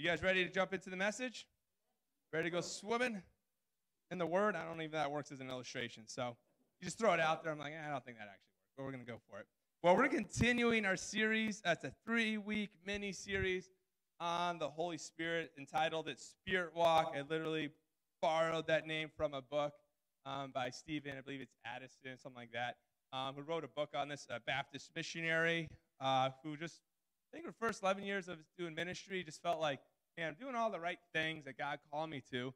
You guys ready to jump into the message? Ready to go swimming in the Word? I don't even that works as an illustration. So you just throw it out there. I'm like, eh, I don't think that actually works, but we're going to go for it. Well, we're continuing our series. That's a three week mini series on the Holy Spirit entitled It's Spirit Walk. I literally borrowed that name from a book um, by Stephen, I believe it's Addison, something like that, um, who wrote a book on this, a Baptist missionary uh, who just, I think the first 11 years of doing ministry just felt like, man, I'm doing all the right things that God called me to,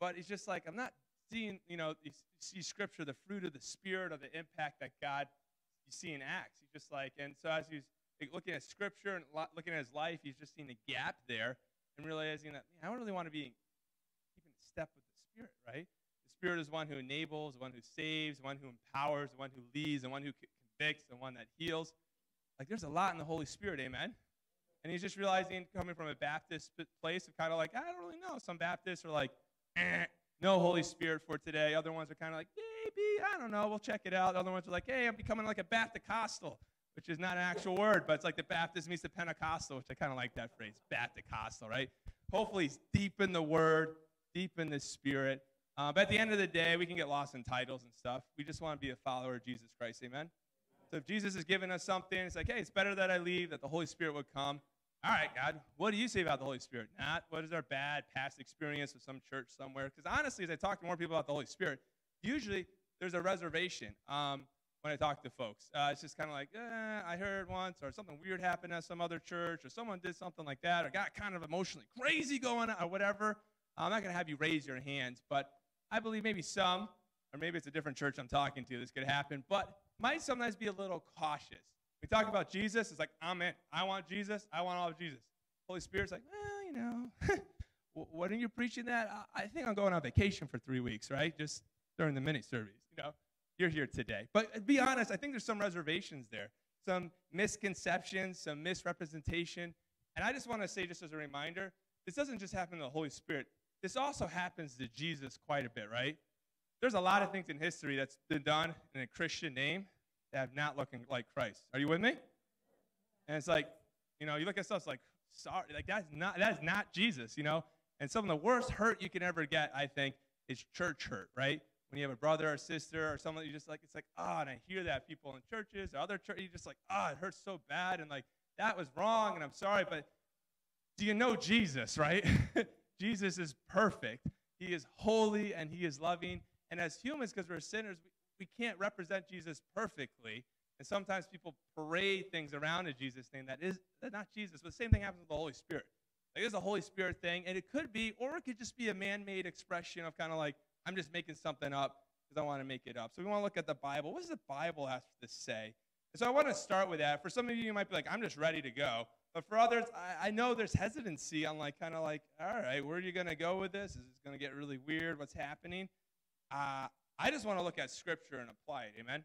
but it's just like, I'm not seeing, you know, you see scripture, the fruit of the Spirit, or the impact that God, you see in Acts. He's just like, and so as he's looking at scripture and looking at his life, he's just seeing a gap there and realizing that, man, I don't really want to be keeping step with the Spirit, right? The Spirit is one who enables, one who saves, one who empowers, one who leads, the one who convicts, the one that heals. Like there's a lot in the Holy Spirit, amen? And he's just realizing, coming from a Baptist place, of kind of like, I don't really know. Some Baptists are like, eh, no Holy Spirit for today. Other ones are kind of like, maybe, I don't know, we'll check it out. Other ones are like, hey, I'm becoming like a Baptist-costal which is not an actual word, but it's like the Baptist meets the Pentecostal, which I kind of like that phrase, Baptist-costal, right? Hopefully, he's deep in the Word, deep in the Spirit. Uh, but at the end of the day, we can get lost in titles and stuff. We just want to be a follower of Jesus Christ, amen? So if Jesus is giving us something, it's like, hey, it's better that I leave, that the Holy Spirit would come. All right, God, what do you say about the Holy Spirit? Not what is our bad past experience with some church somewhere. Because honestly, as I talk to more people about the Holy Spirit, usually there's a reservation. Um, when I talk to folks. Uh, it's just kind of like, eh, I heard once, or something weird happened at some other church, or someone did something like that, or got kind of emotionally crazy going on, or whatever. I'm not going to have you raise your hands, but I believe maybe some, or maybe it's a different church I'm talking to, this could happen, but might sometimes be a little cautious. We talk about Jesus, it's like, I'm in. I want Jesus, I want all of Jesus. Holy Spirit's like, well, you know, when are you preaching that? I think I'm going on vacation for three weeks, right? Just during the mini service, you know you're here today. But uh, be honest, I think there's some reservations there, some misconceptions, some misrepresentation. And I just want to say, just as a reminder, this doesn't just happen to the Holy Spirit. This also happens to Jesus quite a bit, right? There's a lot of things in history that's been done in a Christian name that have not looking like Christ. Are you with me? And it's like, you know, you look at stuff, like, sorry, like that's not that's not Jesus, you know. And some of the worst hurt you can ever get, I think, is church hurt, right? when you have a brother or sister or someone you just like it's like ah oh, and i hear that people in churches or other churches you just like ah oh, it hurts so bad and like that was wrong and i'm sorry but do you know jesus right jesus is perfect he is holy and he is loving and as humans because we're sinners we, can't represent jesus perfectly and sometimes people parade things around in jesus name that is not jesus but the same thing happens with the holy spirit like it's a holy spirit thing and it could be or it could just be a man-made expression of kind of like I'm just making something up because I want to make it up. So we want to look at the Bible. What does the Bible have to say? So I want to start with that. For some of you, you might be like, I'm just ready to go. But for others, I, I know there's hesitancy on like kind of like, all right, where are you going to go with this? Is this going to get really weird? What's happening? Uh, I just want to look at Scripture and apply it. Amen.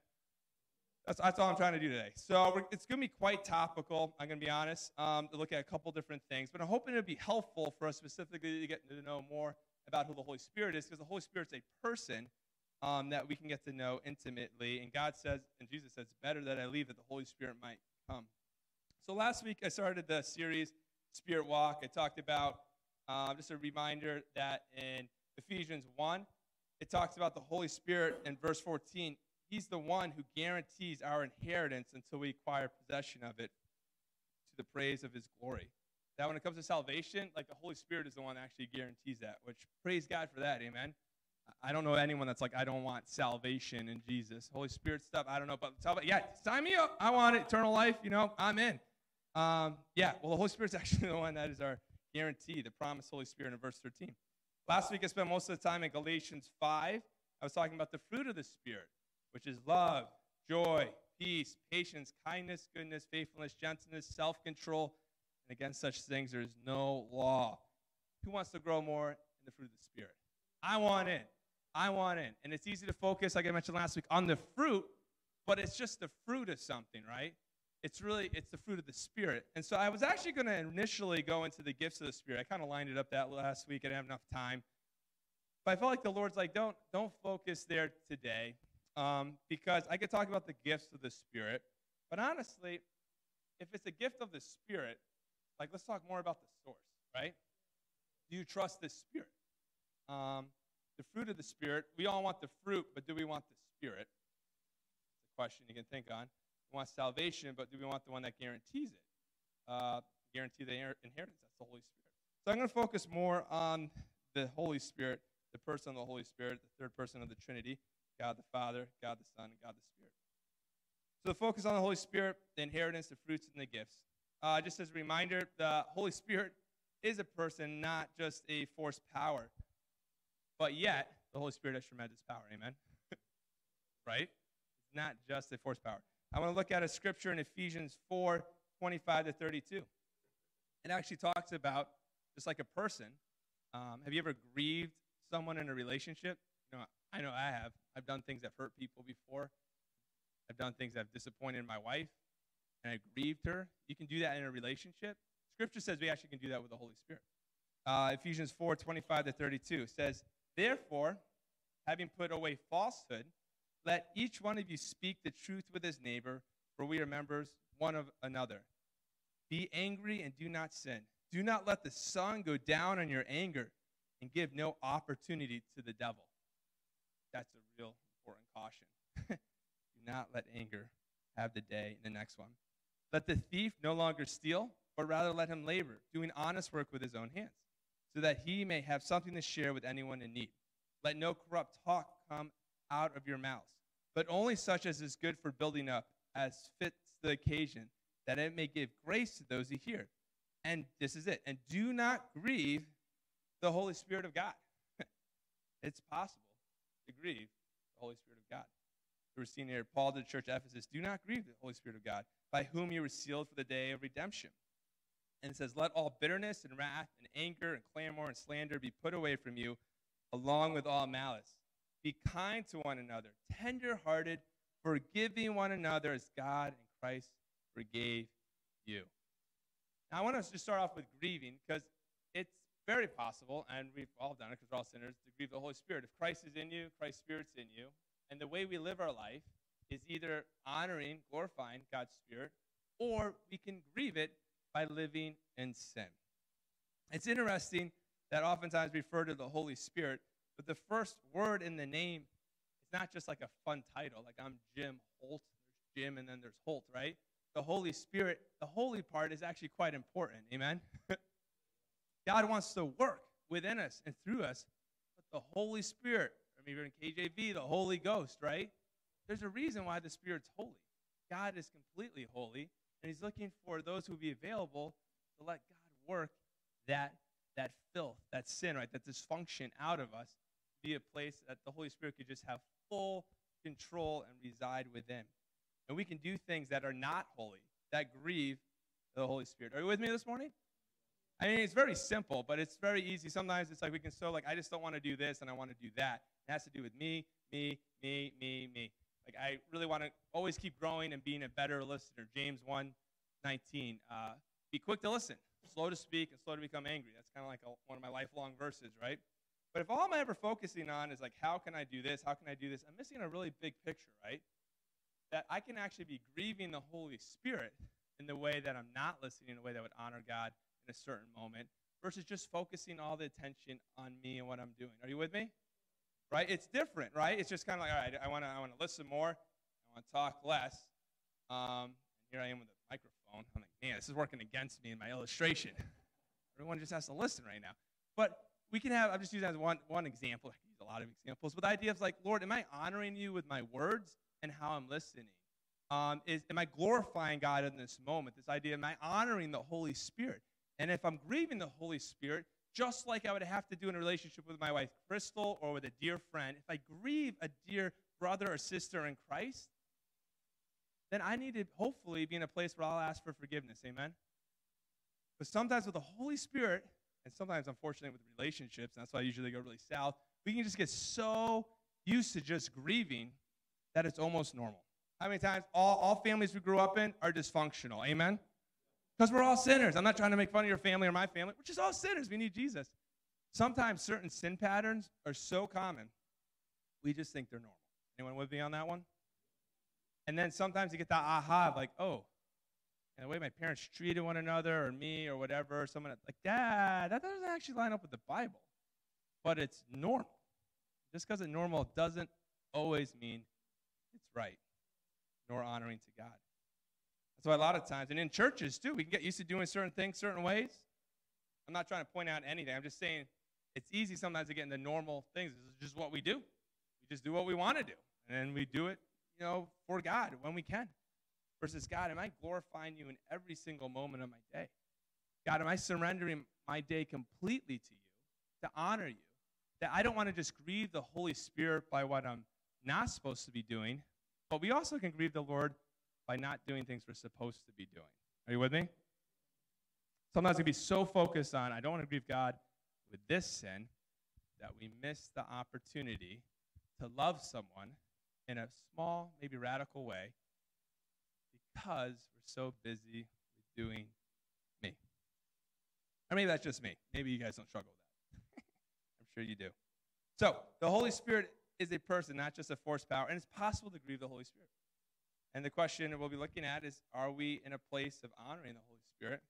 That's, that's all I'm trying to do today. So it's going to be quite topical, I'm going to be honest, um, to look at a couple different things. But I'm hoping it'll be helpful for us specifically to get to know more about who the Holy Spirit is because the Holy Spirit's a person um, that we can get to know intimately. And God says, and Jesus says, better that I leave that the Holy Spirit might come. So last week I started the series Spirit Walk. I talked about uh, just a reminder that in Ephesians 1, it talks about the Holy Spirit in verse 14. He's the one who guarantees our inheritance until we acquire possession of it to the praise of his glory that when it comes to salvation, like the Holy Spirit is the one that actually guarantees that, which praise God for that. Amen. I don't know anyone that's like, I don't want salvation in Jesus. Holy Spirit stuff, I don't know. But yeah, sign me up. I want eternal life. You know, I'm in. Um, yeah, well, the Holy Spirit's actually the one that is our guarantee, the promised Holy Spirit in verse 13. Last week, I spent most of the time in Galatians 5. I was talking about the fruit of the Spirit, which is love, joy, peace, patience, kindness, goodness, faithfulness, gentleness, self control and against such things there is no law. Who wants to grow more in the fruit of the Spirit? I want in. I want in. And it's easy to focus, like I mentioned last week, on the fruit, but it's just the fruit of something, right? It's really it's the fruit of the Spirit. And so I was actually going to initially go into the gifts of the Spirit. I kind of lined it up that last week. I didn't have enough time. But I felt like the Lord's like, don't don't focus there today, um, because I could talk about the gifts of the Spirit. But honestly, if it's a gift of the Spirit, like let's talk more about the source, right? Do you trust the Spirit? Um, the fruit of the Spirit, we all want the fruit, but do we want the Spirit? It's a question you can think on. We want salvation, but do we want the one that guarantees it? Uh, guarantee the inheritance. That's the Holy Spirit. So I'm going to focus more on the Holy Spirit, the person of the Holy Spirit, the third person of the Trinity, God the Father, God the Son, and God the Spirit. So the focus on the Holy Spirit, the inheritance, the fruits, and the gifts. Uh, just as a reminder, the Holy Spirit is a person, not just a force power. But yet, the Holy Spirit has tremendous power. Amen? right? It's not just a force power. I want to look at a scripture in Ephesians 4 25 to 32. It actually talks about just like a person. Um, have you ever grieved someone in a relationship? You know, I know I have. I've done things that hurt people before. I've done things that have disappointed my wife and I grieved her. You can do that in a relationship. Scripture says we actually can do that with the Holy Spirit. Uh, Ephesians 4 25 to 32 says, Therefore, having put away falsehood, let each one of you speak the truth with his neighbor, for we are members one of another. Be angry and do not sin. Do not let the sun go down on your anger and give no opportunity to the devil. That's a real important caution. do not let anger have the day in the next one. Let the thief no longer steal, but rather let him labor, doing honest work with his own hands, so that he may have something to share with anyone in need. Let no corrupt talk come out of your mouths, but only such as is good for building up, as fits the occasion, that it may give grace to those who hear. And this is it. And do not grieve the Holy Spirit of God. it's possible to grieve the Holy Spirit of God. We're seeing here, Paul to the church of Ephesus, do not grieve the Holy Spirit of God, by whom you were sealed for the day of redemption. And it says, Let all bitterness and wrath and anger and clamor and slander be put away from you, along with all malice. Be kind to one another, tender hearted, forgiving one another as God and Christ forgave you. Now, I want us to start off with grieving because it's very possible, and we've all done it because we're all sinners, to grieve the Holy Spirit. If Christ is in you, Christ's Spirit's in you, and the way we live our life is either honoring, glorifying God's Spirit, or we can grieve it by living in sin. It's interesting that oftentimes we refer to the Holy Spirit, but the first word in the name is not just like a fun title, like I'm Jim Holt. There's Jim and then there's Holt, right? The Holy Spirit, the holy part is actually quite important. Amen? God wants to work within us and through us, but the Holy Spirit, I mean, in KJV, the Holy Ghost, right? There's a reason why the Spirit's holy. God is completely holy, and He's looking for those who will be available to let God work that, that filth, that sin, right, that dysfunction out of us, be a place that the Holy Spirit could just have full control and reside within. And we can do things that are not holy, that grieve the Holy Spirit. Are you with me this morning? I mean, it's very simple, but it's very easy. Sometimes it's like we can so like, I just don't want to do this and I want to do that. It has to do with me, me, me, me, me. Like I really want to always keep growing and being a better listener. James 1 19. Uh, be quick to listen, slow to speak, and slow to become angry. That's kind of like a, one of my lifelong verses, right? But if all I'm ever focusing on is like, how can I do this? How can I do this? I'm missing a really big picture, right? That I can actually be grieving the Holy Spirit in the way that I'm not listening in a way that would honor God in a certain moment versus just focusing all the attention on me and what I'm doing. Are you with me? right? It's different, right? It's just kind of like, all right, I want to I want to listen more, I want to talk less. Um, and here I am with a microphone. I'm like, man, this is working against me in my illustration. Everyone just has to listen right now. But we can have, I'm just using as one, one example. I can use a lot of examples. But the idea of like, Lord, am I honoring you with my words and how I'm listening? Um, is am I glorifying God in this moment? This idea, am I honoring the Holy Spirit? And if I'm grieving the Holy Spirit, just like I would have to do in a relationship with my wife, Crystal, or with a dear friend, if I grieve a dear brother or sister in Christ, then I need to hopefully be in a place where I'll ask for forgiveness. Amen? But sometimes with the Holy Spirit, and sometimes, unfortunately, with relationships, and that's why I usually go really south, we can just get so used to just grieving that it's almost normal. How many times all, all families we grew up in are dysfunctional? Amen? Because we're all sinners. I'm not trying to make fun of your family or my family. We're just all sinners. We need Jesus. Sometimes certain sin patterns are so common, we just think they're normal. Anyone with me on that one? And then sometimes you get that aha of like, oh, and the way my parents treated one another or me or whatever, someone like, Dad, that doesn't actually line up with the Bible. But it's normal. Just because it's normal doesn't always mean it's right, nor honoring to God. That's why a lot of times, and in churches too, we can get used to doing certain things certain ways. I'm not trying to point out anything. I'm just saying it's easy sometimes to get into normal things. This is just what we do. We just do what we want to do. And we do it, you know, for God when we can. Versus God, am I glorifying you in every single moment of my day? God, am I surrendering my day completely to you to honor you? That I don't want to just grieve the Holy Spirit by what I'm not supposed to be doing, but we also can grieve the Lord by not doing things we're supposed to be doing. Are you with me? Sometimes we can be so focused on, I don't want to grieve God with this sin, that we miss the opportunity to love someone in a small, maybe radical way because we're so busy with doing me. Or maybe that's just me. Maybe you guys don't struggle with that. I'm sure you do. So, the Holy Spirit is a person, not just a force power, and it's possible to grieve the Holy Spirit. And the question we'll be looking at is are we in a place of honoring the Holy Spirit?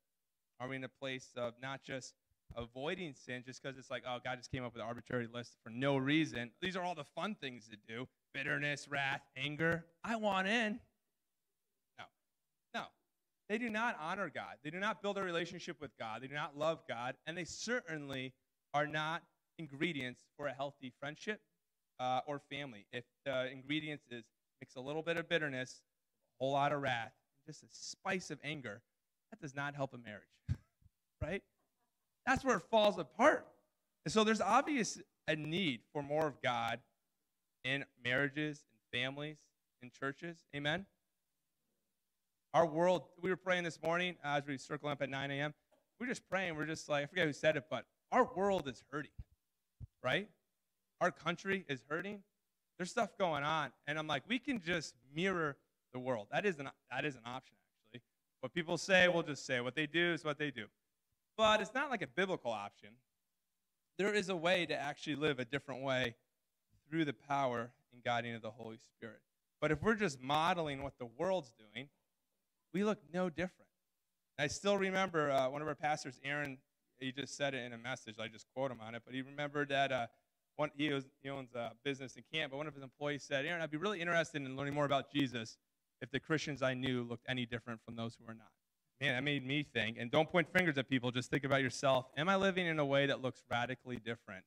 Are we in a place of not just avoiding sin just because it's like, oh, God just came up with an arbitrary list for no reason? These are all the fun things to do bitterness, wrath, anger. I want in. They do not honor God. They do not build a relationship with God. They do not love God. And they certainly are not ingredients for a healthy friendship uh, or family. If the ingredients is mix a little bit of bitterness, a whole lot of wrath, just a spice of anger, that does not help a marriage, right? That's where it falls apart. And so there's obvious a need for more of God in marriages, in families, in churches. Amen. Our world, we were praying this morning uh, as we circle up at 9 a.m. We we're just praying. We're just like, I forget who said it, but our world is hurting, right? Our country is hurting. There's stuff going on. And I'm like, we can just mirror the world. That is an, that is an option, actually. What people say, we'll just say. What they do is what they do. But it's not like a biblical option. There is a way to actually live a different way through the power and guiding of the Holy Spirit. But if we're just modeling what the world's doing, we look no different. I still remember uh, one of our pastors, Aaron, he just said it in a message. I just quote him on it, but he remembered that uh, one, he, was, he owns a business in camp, but one of his employees said, Aaron, I'd be really interested in learning more about Jesus if the Christians I knew looked any different from those who are not. Man, that made me think. And don't point fingers at people, just think about yourself. Am I living in a way that looks radically different?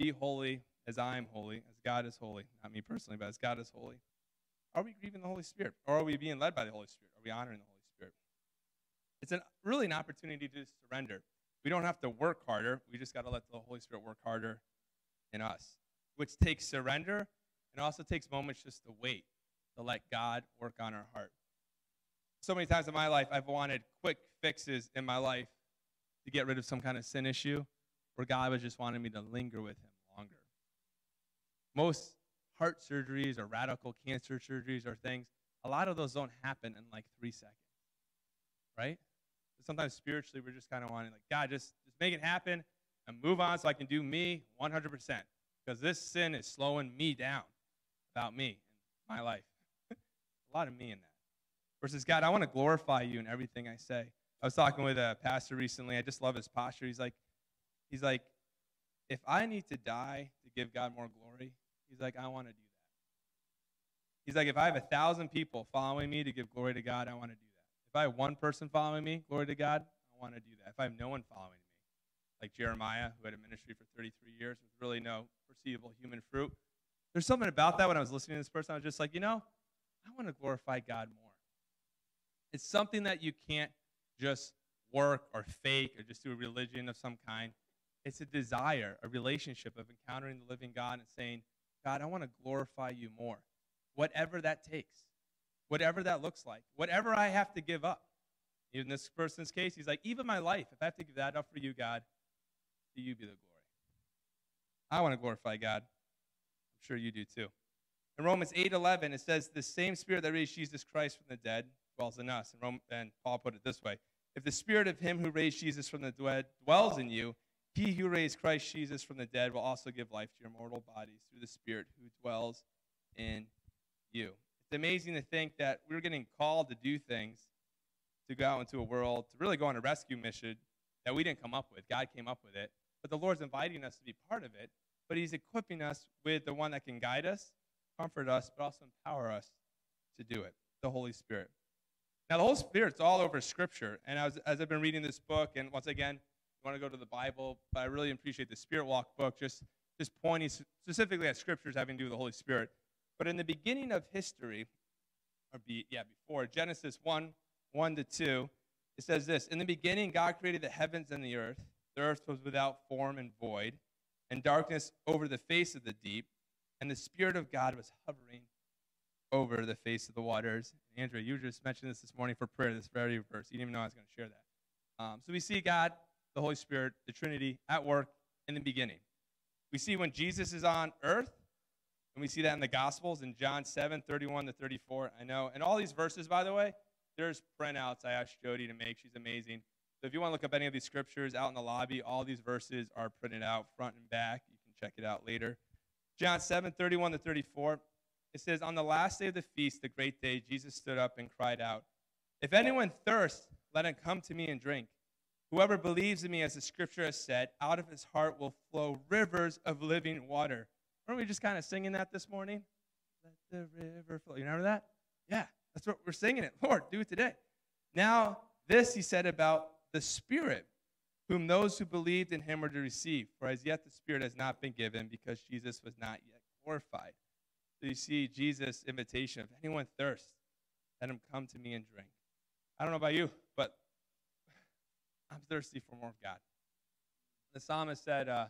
Be holy as I am holy, as God is holy. Not me personally, but as God is holy. Are we grieving the Holy Spirit? Or are we being led by the Holy Spirit? Are we honoring the Holy Spirit? It's an, really an opportunity to surrender. We don't have to work harder. We just got to let the Holy Spirit work harder in us, which takes surrender and also takes moments just to wait, to let God work on our heart. So many times in my life, I've wanted quick fixes in my life to get rid of some kind of sin issue where God was just wanting me to linger with Him longer. Most heart surgeries or radical cancer surgeries or things, a lot of those don't happen in like three seconds, right? sometimes spiritually we're just kind of wanting like god just just make it happen and move on so i can do me 100% because this sin is slowing me down about me and my life. A lot of me in that. Versus god i want to glorify you in everything i say. I was talking with a pastor recently. I just love his posture. He's like he's like if i need to die to give god more glory he's like i want to do that he's like if i have a thousand people following me to give glory to god i want to do that. if I have one person following me, glory to God, I want to do that. If I have no one following me, like Jeremiah, who had a ministry for 33 years with really no perceivable human fruit, there's something about that when I was listening to this person, I was just like, you know, I want to glorify God more. It's something that you can't just work or fake or just do a religion of some kind. It's a desire, a relationship of encountering the living God and saying, God, I want to glorify you more, whatever that takes whatever that looks like, whatever I have to give up. In this person's case, he's like, even my life, if I have to give that up for you, God, to you be the glory. I want to glorify God. I'm sure you do too. In Romans 8 11, it says, The same spirit that raised Jesus Christ from the dead dwells in us. And, Rome, and Paul put it this way If the spirit of him who raised Jesus from the dead dwells in you, he who raised Christ Jesus from the dead will also give life to your mortal bodies through the spirit who dwells in you. It's amazing to think that we're getting called to do things to go out into a world, to really go on a rescue mission that we didn't come up with. God came up with it. But the Lord's inviting us to be part of it. But He's equipping us with the one that can guide us, comfort us, but also empower us to do it the Holy Spirit. Now, the Holy Spirit's all over Scripture. And as, as I've been reading this book, and once again, want to go to the Bible, but I really appreciate the Spirit Walk book, just, just pointing specifically at Scriptures having to do with the Holy Spirit. But in the beginning of history, or be, yeah, before Genesis 1 1 to 2, it says this In the beginning, God created the heavens and the earth. The earth was without form and void, and darkness over the face of the deep, and the Spirit of God was hovering over the face of the waters. Andrea, you just mentioned this this morning for prayer, this very verse. You didn't even know I was going to share that. Um, so we see God, the Holy Spirit, the Trinity at work in the beginning. We see when Jesus is on earth, and we see that in the Gospels in John 7, 31 to 34. I know. And all these verses, by the way, there's printouts I asked Jody to make. She's amazing. So if you want to look up any of these scriptures out in the lobby, all these verses are printed out front and back. You can check it out later. John 7, 31 to 34. It says, On the last day of the feast, the great day, Jesus stood up and cried out, If anyone thirsts, let him come to me and drink. Whoever believes in me, as the scripture has said, out of his heart will flow rivers of living water. Weren't we just kind of singing that this morning? Let the river flow. You remember that? Yeah, that's what we're singing it. Lord, do it today. Now, this he said about the Spirit, whom those who believed in him were to receive. For as yet the Spirit has not been given because Jesus was not yet glorified. So you see Jesus' invitation if anyone thirsts, let him come to me and drink. I don't know about you, I'm thirsty for more of God. The psalmist said, uh,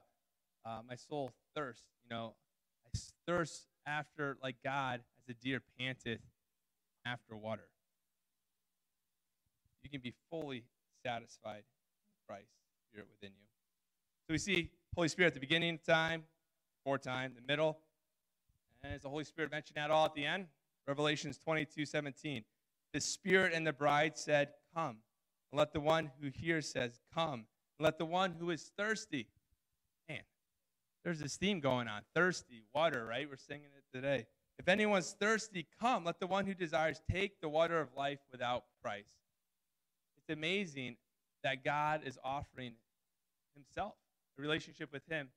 uh, My soul thirsts. You know, I thirst after, like God, as a deer panteth after water. You can be fully satisfied in Christ, Spirit within you. So we see Holy Spirit at the beginning of time, before time, the middle, and is the Holy Spirit mentioned at all at the end? Revelations 22, 17. The Spirit and the bride said, Come. Let the one who hears says, Come. Let the one who is thirsty. Man, there's this theme going on. Thirsty, water, right? We're singing it today. If anyone's thirsty, come. Let the one who desires take the water of life without price. It's amazing that God is offering Himself, a relationship with Him,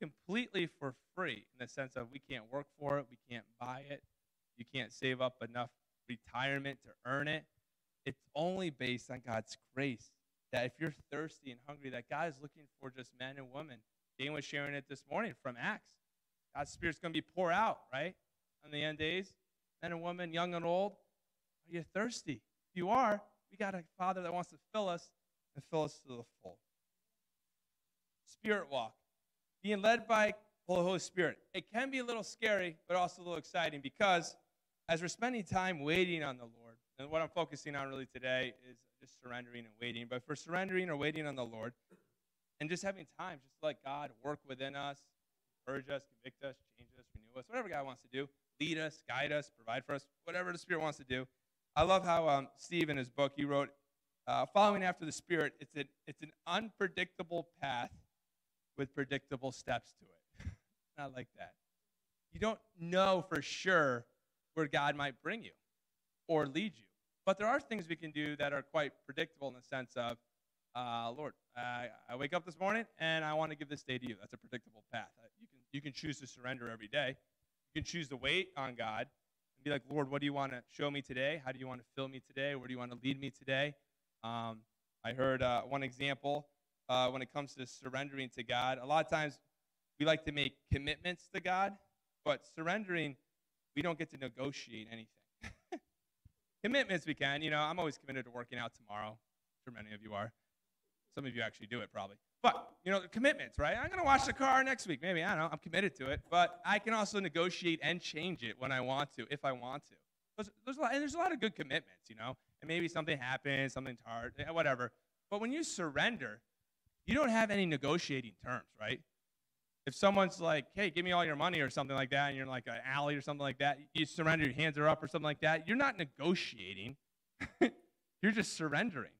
completely for free in the sense of we can't work for it, we can't buy it, you can't save up enough retirement to earn it. It's only based on God's grace. That if you're thirsty and hungry, that God is looking for just men and women. Dane was sharing it this morning from Acts. God's Spirit's going to be poured out, right? On the end days. Men and women, young and old. Are you thirsty? If you are, we got a Father that wants to fill us and fill us to the full. Spirit walk being led by the Holy Spirit. It can be a little scary, but also a little exciting because as we're spending time waiting on the Lord, and what I'm focusing on really today is just surrendering and waiting. But for surrendering or waiting on the Lord, and just having time, just let God work within us, purge us, convict us, change us, renew us, whatever God wants to do, lead us, guide us, provide for us, whatever the Spirit wants to do. I love how um, Steve in his book he wrote, uh, "Following after the Spirit, it's an it's an unpredictable path with predictable steps to it. I like that. You don't know for sure where God might bring you or lead you. But there are things we can do that are quite predictable in the sense of, uh, Lord, I, I wake up this morning and I want to give this day to you. That's a predictable path. Uh, you can, you can choose to surrender every day. You can choose to wait on God and be like, Lord, what do you want to show me today? How do you want to fill me today? Where do you want to lead me today? Um, I heard uh, one example uh, when it comes to surrendering to God. A lot of times we like to make commitments to God, but surrendering, we don't get to negotiate anything. Commitments we can. You know, I'm always committed to working out tomorrow. I'm sure many of you are. Some of you actually do it probably. But, you know, commitments, right? I'm going to wash the car next week. Maybe, I don't know. I'm committed to it. But I can also negotiate and change it when I want to, if I want to. There's, there's, a lot, and there's a lot of good commitments, you know? And maybe something happens, something's hard, eh, whatever. But when you surrender, you don't have any negotiating terms, right? If someone's like, hey, give me all your money or something like that, and you're like an alley or something like that, you surrender, your hands are up or something like that, you're not negotiating. you're just surrendering.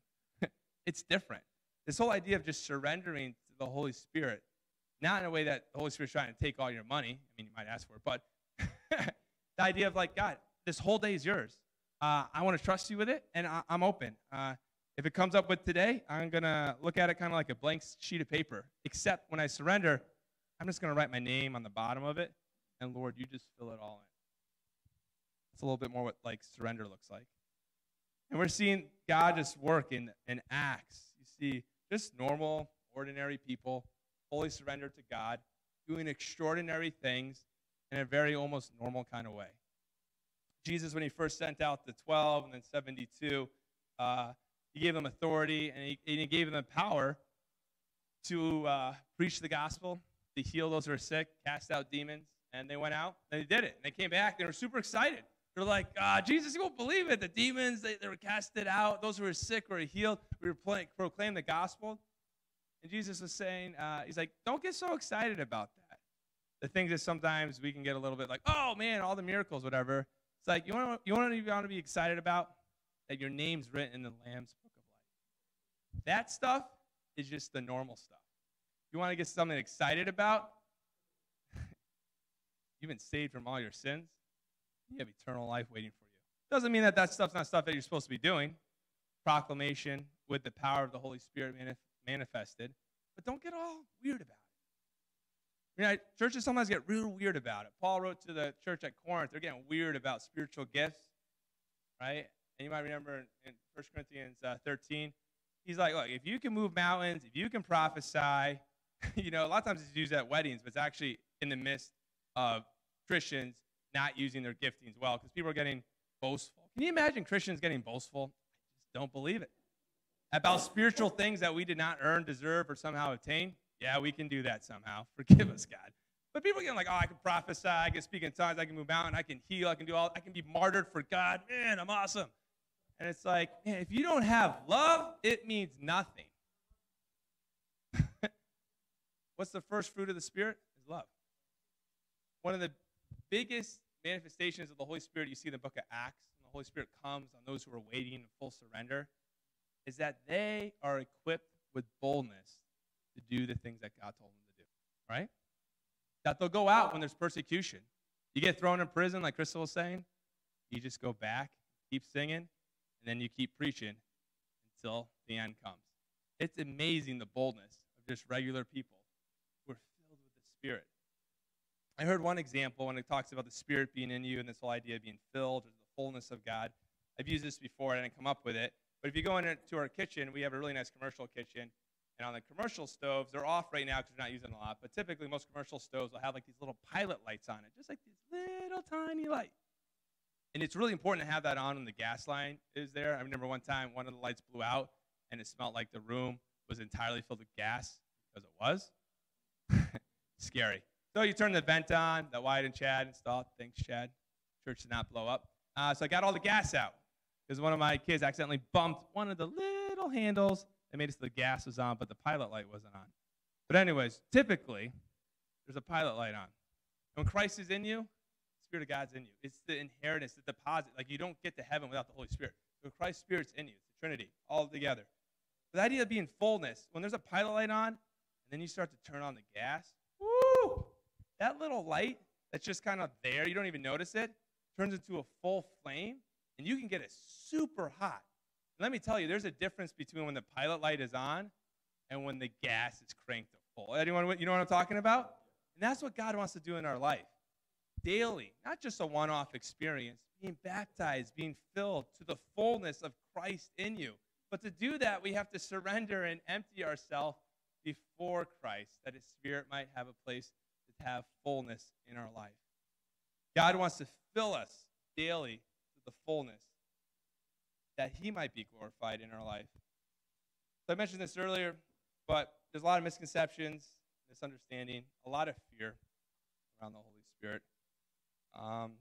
it's different. This whole idea of just surrendering to the Holy Spirit, not in a way that the Holy Spirit's trying to take all your money. I mean, you might ask for it, but the idea of like, God, this whole day is yours. uh, I want to trust you with it, and I, am open. Uh, if it comes up with today, I'm going to look at it kind of like a blank sheet of paper. Except when I surrender, I'm just going to write my name on the bottom of it, and Lord, you just fill it all in. It's a little bit more what like surrender looks like. And we're seeing God just work in, in acts. You see just normal, ordinary people, fully surrendered to God, doing extraordinary things in a very almost normal kind of way. Jesus, when he first sent out the 12 and then 72, uh, he gave them authority and he, and he gave them power to uh, preach the gospel, to heal those who are sick, cast out demons. And they went out and they did it. And they came back. They were super excited. They're like, uh, Jesus, you won't believe it. The demons, they, they were casted out. Those who were sick were healed. We were playing, proclaiming the gospel. And Jesus was saying, uh, He's like, don't get so excited about that. The things that sometimes we can get a little bit like, oh man, all the miracles, whatever. It's like, you want you want to be excited about that your name's written in the Lamb's book of life. That stuff is just the normal stuff. You want to get something excited about? You've been saved from all your sins. You have eternal life waiting for you. Doesn't mean that that stuff's not stuff that you're supposed to be doing. Proclamation with the power of the Holy Spirit manif- manifested. But don't get all weird about it. You know, churches sometimes get real weird about it. Paul wrote to the church at Corinth, they're getting weird about spiritual gifts, right? And you might remember in, in 1 Corinthians uh, 13, he's like, look, if you can move mountains, if you can prophesy, you know, a lot of times it's used at weddings, but it's actually in the midst of Christians not using their giftings well because people are getting boastful. Can you imagine Christians getting boastful? I just don't believe it. About spiritual things that we did not earn, deserve, or somehow obtain? Yeah, we can do that somehow. Forgive us, God. But people are getting like, oh, I can prophesy, I can speak in tongues, I can move mountains, I can heal, I can do all, I can be martyred for God. Man, I'm awesome. And it's like, man, if you don't have love, it means nothing. What's the first fruit of the Spirit? Is love. One of the biggest manifestations of the Holy Spirit you see in the book of Acts, and the Holy Spirit comes on those who are waiting in full surrender, is that they are equipped with boldness to do the things that God told them to do, right? That they'll go out when there's persecution. You get thrown in prison, like Crystal was saying, you just go back, keep singing, and then you keep preaching until the end comes. It's amazing the boldness of just regular people who are filled with the Spirit. I heard one example when it talks about the Spirit being in you and this whole idea of being filled or the fullness of God. I've used this before, I didn't come up with it. But if you go into our kitchen, we have a really nice commercial kitchen. And on the commercial stoves, they're off right now because we're not using a lot. But typically, most commercial stoves will have like these little pilot lights on it, just like this little tiny light. And it's really important to have that on when the gas line is there. I remember one time one of the lights blew out and it smelled like the room was entirely filled with gas because it was. Scary. So you turn the vent on that Wyatt and Chad installed. Thanks, Chad. Church did not blow up. Uh, so I got all the gas out because one of my kids accidentally bumped one of the little handles that made it so the gas was on, but the pilot light wasn't on. But anyways, typically there's a pilot light on. When Christ is in you, the Spirit of God's in you. It's the inheritance, the deposit. Like you don't get to heaven without the Holy Spirit. When Christ's Spirit's in you, it's the Trinity, all together. The idea of being fullness, when there's a pilot light on, and then you start to turn on the gas, woo! That little light that's just kind of there, you don't even notice it, turns into a full flame, and you can get it super hot. let me tell you, there's a difference between when the pilot light is on and when the gas is cranked to full. Anyone, you know what I'm talking about? And that's what God wants to do in our life daily, not just a one off experience, being baptized, being filled to the fullness of Christ in you. But to do that, we have to surrender and empty ourselves before Christ, that His Spirit might have a place to have fullness in our life. God wants to fill us daily to the fullness that He might be glorified in our life. So I mentioned this earlier, but there's a lot of misconceptions, misunderstanding, a lot of fear around the Holy Spirit. Um,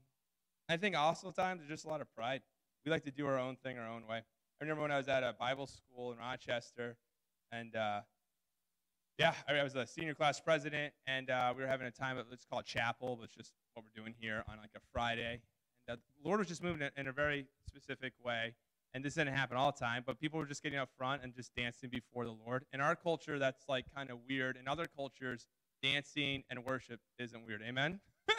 I think also times there's just a lot of pride. We like to do our own thing our own way. I remember when I was at a Bible school in Rochester, and uh, yeah, I was a senior class president, and uh, we were having a time at let's call it chapel, but it's just what we're doing here on like a Friday. And uh, the Lord was just moving in a very specific way, and this didn't happen all the time, but people were just getting up front and just dancing before the Lord. In our culture, that's like kind of weird. In other cultures, dancing and worship isn't weird. Amen.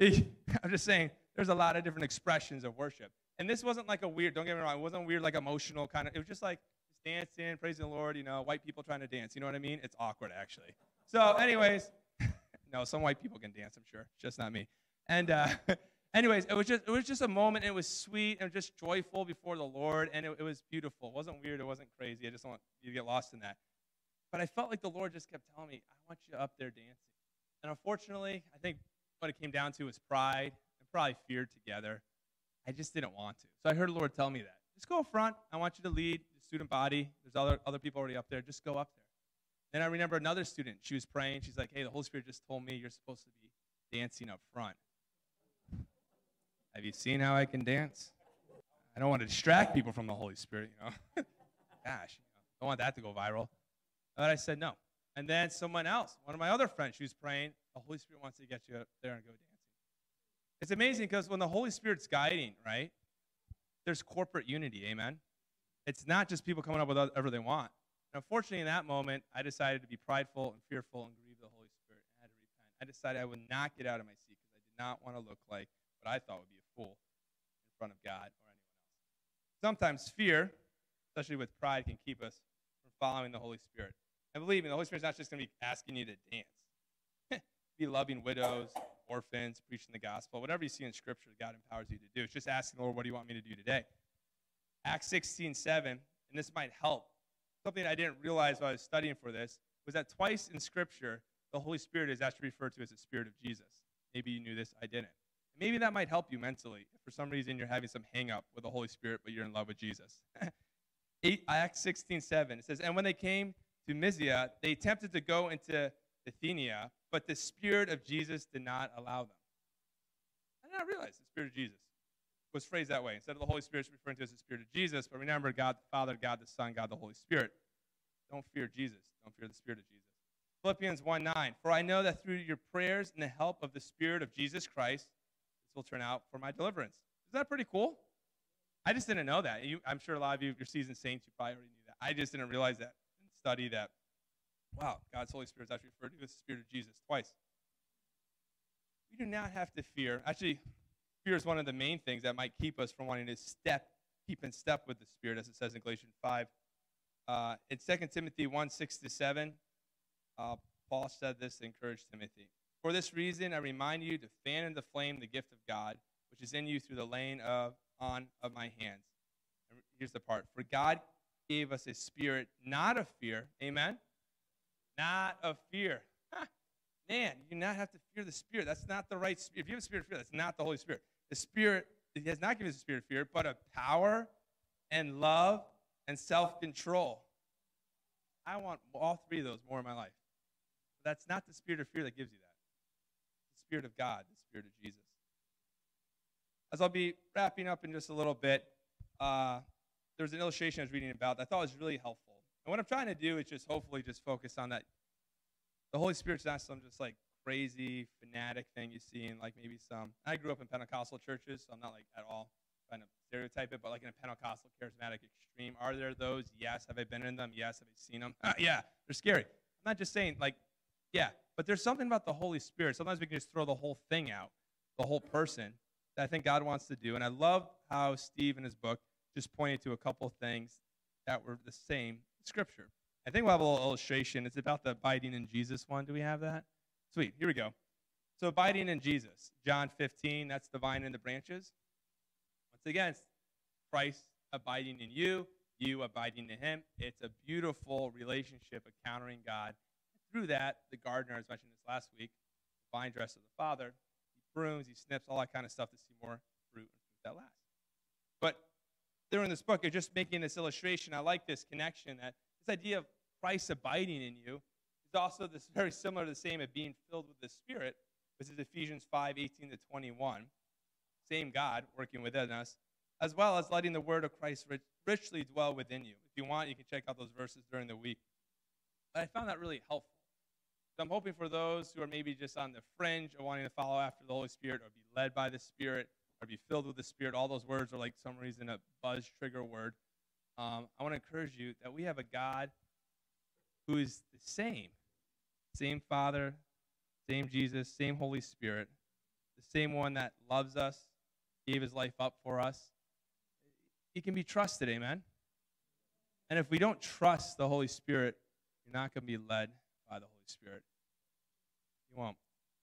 I'm just saying, there's a lot of different expressions of worship. And this wasn't like a weird, don't get me wrong, it wasn't weird, like emotional kind of, it was just like dancing, praising the Lord, you know, white people trying to dance. You know what I mean? It's awkward, actually. So, anyways, no, some white people can dance, I'm sure. Just not me. And, uh, anyways, it was just it was just a moment. It was sweet and just joyful before the Lord, and it, it was beautiful. It wasn't weird. It wasn't crazy. I just don't want you to get lost in that. But I felt like the Lord just kept telling me, "I want you up there dancing." And unfortunately, I think what it came down to was pride and probably fear together. I just didn't want to. So I heard the Lord tell me that. Just go up front. I want you to lead the student body. There's other, other people already up there. Just go up there. Then I remember another student. She was praying. She's like, hey, the Holy Spirit just told me you're supposed to be dancing up front. Have you seen how I can dance? I don't want to distract people from the Holy Spirit, you know. Gosh, you know, don't want that to go viral. But I said no. And then someone else, one of my other friends, she was praying, the Holy Spirit wants to get you up there and go dancing. It's amazing because when the Holy Spirit's guiding, right, there's corporate unity, amen? It's not just people coming up with whatever they want. And unfortunately, in that moment, I decided to be prideful and fearful and grieve the Holy Spirit. I had to repent. I decided I would not get out of my seat because I did not want to look like what I thought would be a fool in front of God or anyone else. Sometimes fear, especially with pride, can keep us from following the Holy Spirit. And believe me, the Holy Spirit's not just going to be asking you to dance. be loving widows, orphans, preaching the gospel, whatever you see in Scripture, God empowers you to do. It's just asking the Lord, what do you want me to do today? Acts 16, 7, and this might help. Something I didn't realize while I was studying for this was that twice in Scripture, the Holy Spirit is actually referred to as the Spirit of Jesus. Maybe you knew this, I didn't. Maybe that might help you mentally if for some reason you're having some hang up with the Holy Spirit, but you're in love with Jesus. Acts 16, 7, it says, And when they came to Mysia, they attempted to go into Bithynia, but the Spirit of Jesus did not allow them. I did not realize the Spirit of Jesus was phrased that way. Instead of the Holy Spirit referring to as the Spirit of Jesus, but remember God the Father, God the Son, God the Holy Spirit. Don't fear Jesus. Don't fear the Spirit of Jesus. Philippians 1 9. For I know that through your prayers and the help of the Spirit of Jesus Christ, this will turn out for my deliverance. Is that pretty cool? I just didn't know that. You, I'm sure a lot of you, your seasoned saints, you probably already knew that. I just didn't realize that and study that Wow, God's Holy Spirit is actually referred to as the Spirit of Jesus twice. We do not have to fear. Actually, fear is one of the main things that might keep us from wanting to step, keep in step with the Spirit, as it says in Galatians 5. Uh, in 2 Timothy 1 6 to 7, uh, Paul said this to encourage Timothy. For this reason, I remind you to fan into flame the gift of God, which is in you through the laying of, on of my hands. And here's the part. For God gave us a spirit not of fear. Amen not of fear. Man, you do not have to fear the Spirit. That's not the right spirit. If you have a spirit of fear, that's not the Holy Spirit. The Spirit, He has not given us a spirit of fear, but of power and love and self control. I want all three of those more in my life. But that's not the spirit of fear that gives you that. The Spirit of God, the Spirit of Jesus. As I'll be wrapping up in just a little bit, uh, there was an illustration I was reading about that I thought was really helpful. And what I'm trying to do is just hopefully just focus on that. The Holy Spirit's not some just like crazy fanatic thing you see in like maybe some. I grew up in Pentecostal churches, so I'm not like at all trying to stereotype it, but like in a Pentecostal charismatic extreme. Are there those? Yes. Have I been in them? Yes. Have I seen them? yeah. They're scary. I'm not just saying like, yeah, but there's something about the Holy Spirit. Sometimes we can just throw the whole thing out, the whole person that I think God wants to do. And I love how Steve in his book just pointed to a couple things that were the same scripture. I think we'll have a little illustration. It's about the abiding in Jesus one. Do we have that? Sweet. Here we go. So, abiding in Jesus. John 15, that's the vine and the branches. Once again, Christ abiding in you, you abiding in him. It's a beautiful relationship encountering God. Through that, the gardener, as mentioned this last week, the vine dresser of the Father, he prunes, he snips, all that kind of stuff to see more fruit and fruit that lasts. But there in this book are just making this illustration. I like this connection that this idea of Christ abiding in you is also this very similar to the same of being filled with the Spirit. This is Ephesians 5, 18 to 21. Same God working within us, as well as letting the word of Christ rich, richly dwell within you. If you want, you can check out those verses during the week. But I found that really helpful. So I'm hoping for those who are maybe just on the fringe of wanting to follow after the Holy Spirit or be led by the Spirit or be filled with the Spirit. All those words are like some reason a buzz trigger word. Um, I want to encourage you that we have a God who is the same, same Father, same Jesus, same Holy Spirit, the same one that loves us, gave His life up for us, he can be trusted, amen? And if we don't trust the Holy Spirit, you're not going to be led by the Holy Spirit. You won't.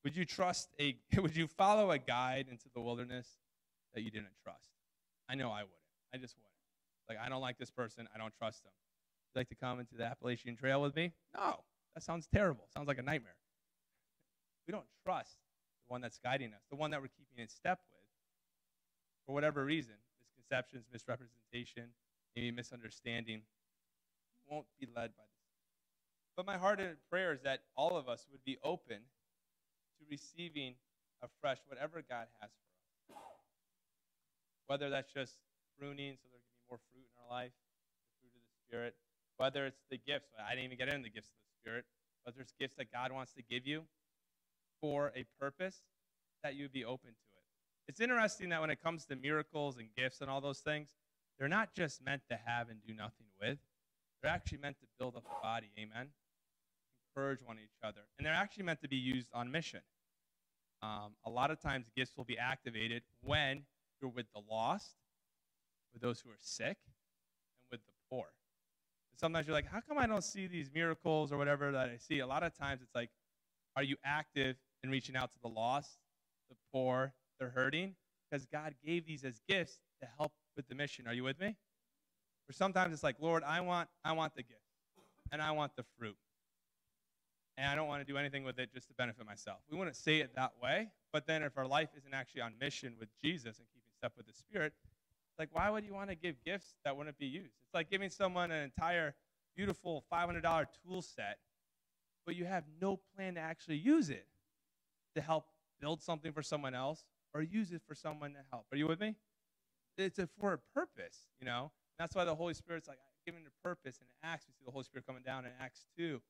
Would you trust a would you follow a guide into the wilderness that you didn't trust? I know I wouldn't. I just wouldn't. Like I don't like this person, I don't trust them. Would like to come into the Appalachian Trail with me? No. That sounds terrible. Sounds like a nightmare. We don't trust the one that's guiding us, the one that we're keeping in step with. For whatever reason, misconceptions, misrepresentation, maybe misunderstanding, won't be led by this. But my heart and prayer is that all of us would be open to receiving afresh whatever God has for us. Whether that's just pruning so there can be more fruit in our life, the fruit of the Spirit, whether it's the gifts. I didn't even get into the gifts of the Spirit, but there's gifts that God wants to give you for a purpose that you'd be open to it. It's interesting that when it comes to miracles and gifts and all those things, they're not just meant to have and do nothing with. They're actually meant to build up the body. Amen. Encourage one each other. And they're actually meant to be used on mission. Um, a lot of times, gifts will be activated when you're with the lost, with those who are sick, and with the poor. And sometimes you're like, how come I don't see these miracles or whatever that I see? A lot of times it's like, are you active in reaching out to the lost, the poor, the hurting? Because God gave these as gifts to help with the mission. Are you with me? Or sometimes it's like, Lord, I want, I want the gift, and I want the fruit. And I don't want to do anything with it just to benefit myself. We wouldn't say it that way, but then if our life isn't actually on mission with Jesus and step with the Spirit, like, why would you want to give gifts that wouldn't be used? It's like giving someone an entire beautiful $500 tool set, but you have no plan to actually use it to help build something for someone else or use it for someone to help. Are you with me? It's a, for a purpose, you know? That's why the Holy Spirit's like giving a purpose. In Acts, we see the Holy Spirit coming down in Acts 2. And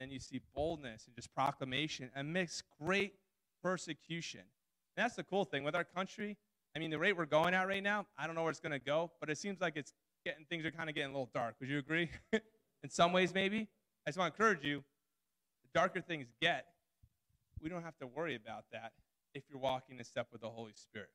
then you see boldness and just proclamation amidst great persecution. And that's the cool thing with our country. I mean, the rate we're going at right now, I don't know where it's going to go, but it seems like it's getting things are kind of getting a little dark. Would you agree? in some ways, maybe. I just want to encourage you the darker things get, we don't have to worry about that if you're walking in step with the Holy Spirit.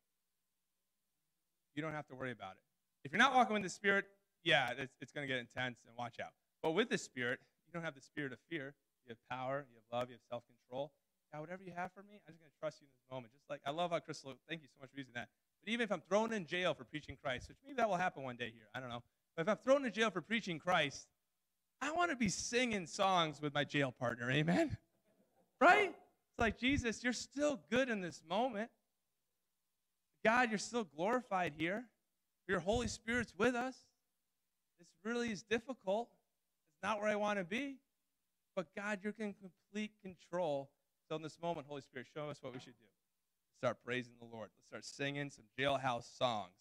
You don't have to worry about it. If you're not walking with the Spirit, yeah, it's, it's going to get intense and watch out. But with the Spirit, you don't have the spirit of fear. You have power, you have love, you have self control. God, whatever you have for me, I'm just going to trust you in this moment. Just like I love how Crystal, thank you so much for using that. Even if I'm thrown in jail for preaching Christ, which maybe that will happen one day here, I don't know. But if I'm thrown in jail for preaching Christ, I want to be singing songs with my jail partner. Amen? Right? It's like, Jesus, you're still good in this moment. God, you're still glorified here. Your Holy Spirit's with us. This really is difficult. It's not where I want to be. But God, you're in complete control. So in this moment, Holy Spirit, show us what we should do. Start praising the Lord. Let's start singing some jailhouse songs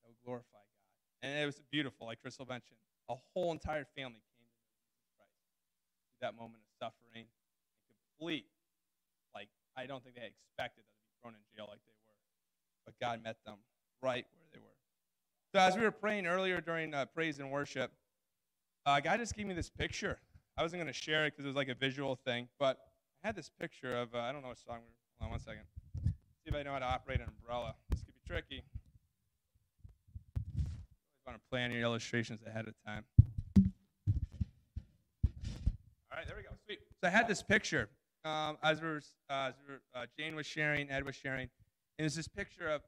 that will glorify God. And it was beautiful, like Crystal mentioned. A whole entire family came to Jesus Christ through that moment of suffering and complete. Like, I don't think they expected them to be thrown in jail like they were. But God met them right where they were. So as we were praying earlier during uh, praise and worship, uh, God just gave me this picture. I wasn't going to share it because it was like a visual thing, but I had this picture of, uh, I don't know what song we're, hold on one second. If I know how to operate an umbrella. This could be tricky. You always want to plan your illustrations ahead of time. All right, there we go. Sweet. So I had this picture um, as, we were, uh, as we were, uh, Jane was sharing, Ed was sharing, and it's this picture of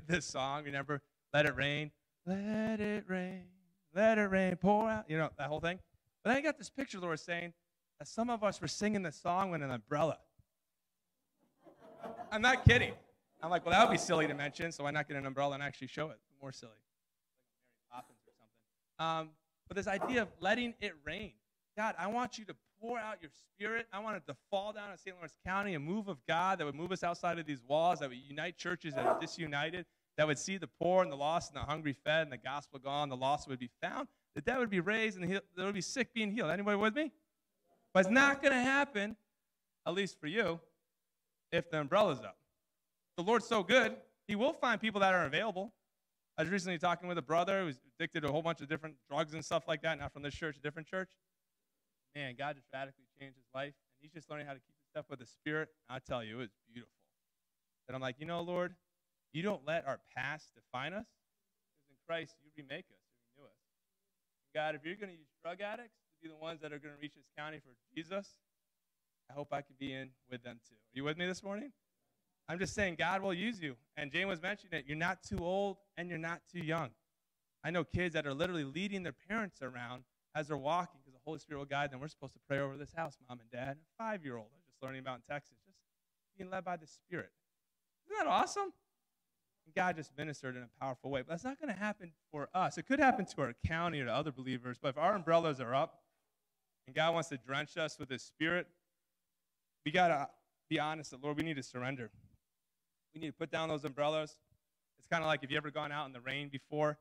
this song. Remember, let it rain, let it rain, let it rain, pour out. You know, that whole thing. But then I got this picture Lord saying that some of us were singing the song with an umbrella. I'm not kidding. I'm like, well, that would be silly to mention, so why not get an umbrella and actually show it? More silly. Um, but this idea of letting it rain. God, I want you to pour out your spirit. I want it to fall down in St. Lawrence County, a move of God that would move us outside of these walls, that would unite churches that are disunited, that would see the poor and the lost and the hungry fed and the gospel gone, the lost would be found, the dead would be raised, and the there would be sick being healed. Anybody with me? But it's not going to happen, at least for you, if the umbrella's up. The Lord's so good, He will find people that are available. I was recently talking with a brother who's addicted to a whole bunch of different drugs and stuff like that, not from this church, a different church. Man, God just radically changed his life, and he's just learning how to keep his stuff with the Spirit. And I tell you, it was beautiful. And I'm like, you know, Lord, you don't let our past define us. because in Christ, you remake us, you renew us. God, if you're going to use drug addicts to be the ones that are going to reach this county for Jesus, I hope I can be in with them too. Are you with me this morning? I'm just saying God will use you. And Jane was mentioning it. You're not too old and you're not too young. I know kids that are literally leading their parents around as they're walking because the Holy Spirit will guide them. We're supposed to pray over this house, mom and dad. A five year old, I was just learning about in Texas, just being led by the Spirit. Isn't that awesome? And God just ministered in a powerful way. But that's not going to happen for us. It could happen to our county or to other believers, but if our umbrellas are up and God wants to drench us with His Spirit, we got to be honest that, Lord, we need to surrender. We need to put down those umbrellas. It's kind of like if you ever gone out in the rain before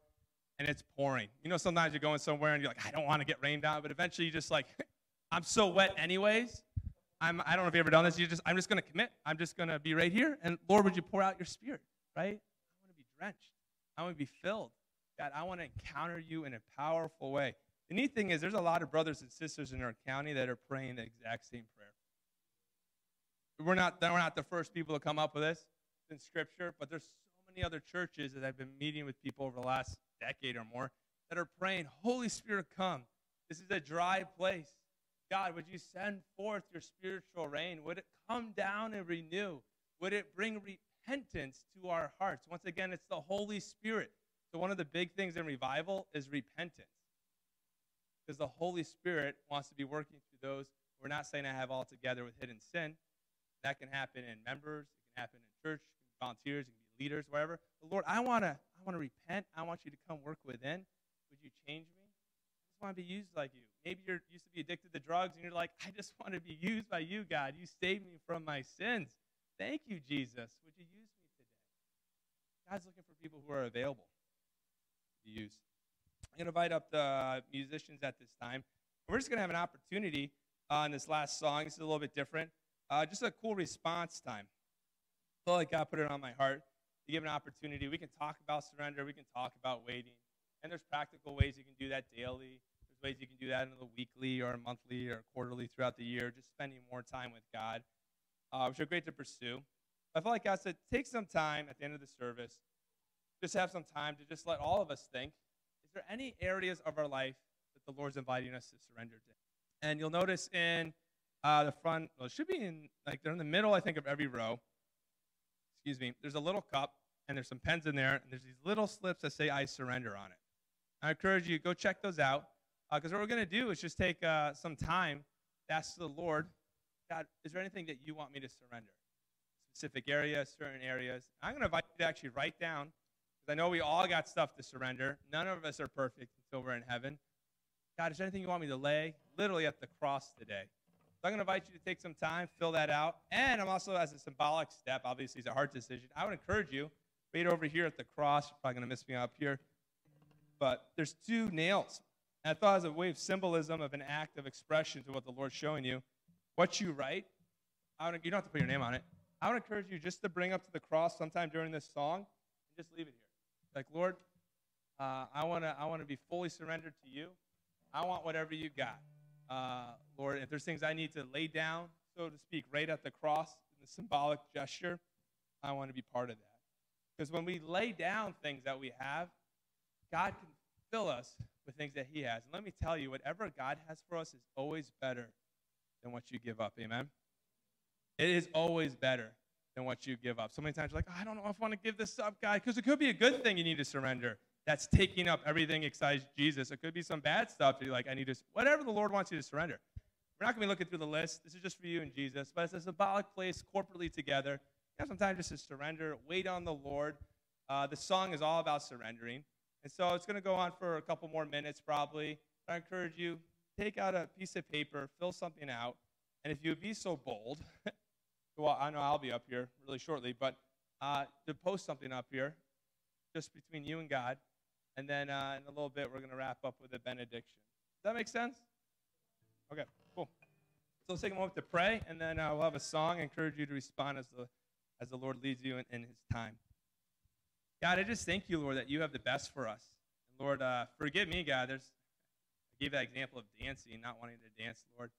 and it's pouring. You know, sometimes you're going somewhere and you're like, I don't want to get rained on, but eventually you're just like, I'm so wet anyways. I'm, I don't know if you've ever done this. You just, I'm just going to commit. I'm just going to be right here. And Lord, would you pour out your spirit, right? I want to be drenched. I want to be filled. God, I want to encounter you in a powerful way. The neat thing is, there's a lot of brothers and sisters in our county that are praying the exact same prayer. We're not, we're not the first people to come up with this in Scripture, but there's so many other churches that I've been meeting with people over the last decade or more that are praying, Holy Spirit, come. This is a dry place. God, would you send forth your spiritual rain? Would it come down and renew? Would it bring repentance to our hearts? Once again, it's the Holy Spirit. So, one of the big things in revival is repentance. Because the Holy Spirit wants to be working through those. We're not saying I have all together with hidden sin. That can happen in members, it can happen in church, volunteers, it can be leaders, wherever. But Lord, I want to I want to repent. I want you to come work within. Would you change me? I just want to be used like you. Maybe you're used to be addicted to drugs and you're like, I just want to be used by you, God. You saved me from my sins. Thank you, Jesus. Would you use me today? God's looking for people who are available to be used. I'm going to invite up the musicians at this time. We're just going to have an opportunity on uh, this last song. This is a little bit different. Uh, just a cool response time. I feel like God put it on my heart to give an opportunity. We can talk about surrender. We can talk about waiting. And there's practical ways you can do that daily. There's ways you can do that in the weekly or monthly or quarterly throughout the year, just spending more time with God, uh, which are great to pursue. I feel like God said, take some time at the end of the service. Just have some time to just let all of us think is there any areas of our life that the Lord's inviting us to surrender to? And you'll notice in uh, the front, well, it should be in, like, they're in the middle, I think, of every row. Excuse me. There's a little cup, and there's some pens in there, and there's these little slips that say I surrender on it. I encourage you, go check those out, because uh, what we're going to do is just take uh, some time to ask the Lord, God, is there anything that you want me to surrender? Specific areas, certain areas. I'm going to invite you to actually write down, because I know we all got stuff to surrender. None of us are perfect until we're in heaven. God, is there anything you want me to lay literally at the cross today? So I'm going to invite you to take some time, fill that out. And I'm also, as a symbolic step, obviously it's a hard decision, I would encourage you, right over here at the cross, you're probably going to miss me up here, but there's two nails. And I thought as a way of symbolism of an act of expression to what the Lord's showing you, what you write, would, you don't have to put your name on it. I would encourage you just to bring up to the cross sometime during this song and just leave it here. Like, Lord, uh, I want to I wanna be fully surrendered to you. I want whatever you got uh, Lord, if there's things I need to lay down, so to speak, right at the cross, in the symbolic gesture, I want to be part of that. Because when we lay down things that we have, God can fill us with things that He has. And let me tell you, whatever God has for us is always better than what you give up. Amen? It is always better than what you give up. So many times you're like, oh, I don't know if I want to give this up, God, because it could be a good thing you need to surrender that's taking up everything excites Jesus. It could be some bad stuff. You're like, I need to, whatever the Lord wants you to surrender. We're not going to be looking through the list. This is just for you and Jesus, but it's a symbolic place corporately together. You have some time just to surrender, wait on the Lord. Uh, the song is all about surrendering. And so it's going to go on for a couple more minutes probably. I encourage you, take out a piece of paper, fill something out. And if you would be so bold, well, I know I'll be up here really shortly, but uh, to post something up here just between you and God. And then uh, in a little bit, we're going to wrap up with a benediction. Does that make sense? Okay. So let's take a moment to pray, and then uh, we'll have a song. I encourage you to respond as the, as the Lord leads you in, in His time. God, I just thank you, Lord, that you have the best for us. And Lord, uh, forgive me, God. There's, I gave that example of dancing, not wanting to dance, Lord.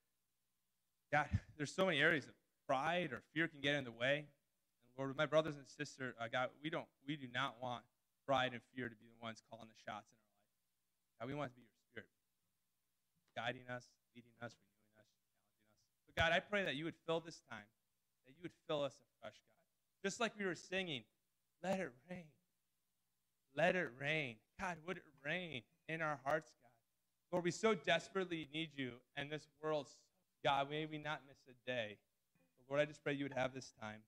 God, there's so many areas of pride or fear can get in the way. And Lord, with my brothers and sisters, uh, God, we don't, we do not want pride and fear to be the ones calling the shots in our life. God, we want to be your spirit, guiding us, leading us. But God, I pray that you would fill this time, that you would fill us afresh, God. Just like we were singing, let it rain. Let it rain. God, would it rain in our hearts, God? Lord, we so desperately need you, and this world, God, may we not miss a day. But Lord, I just pray you would have this time.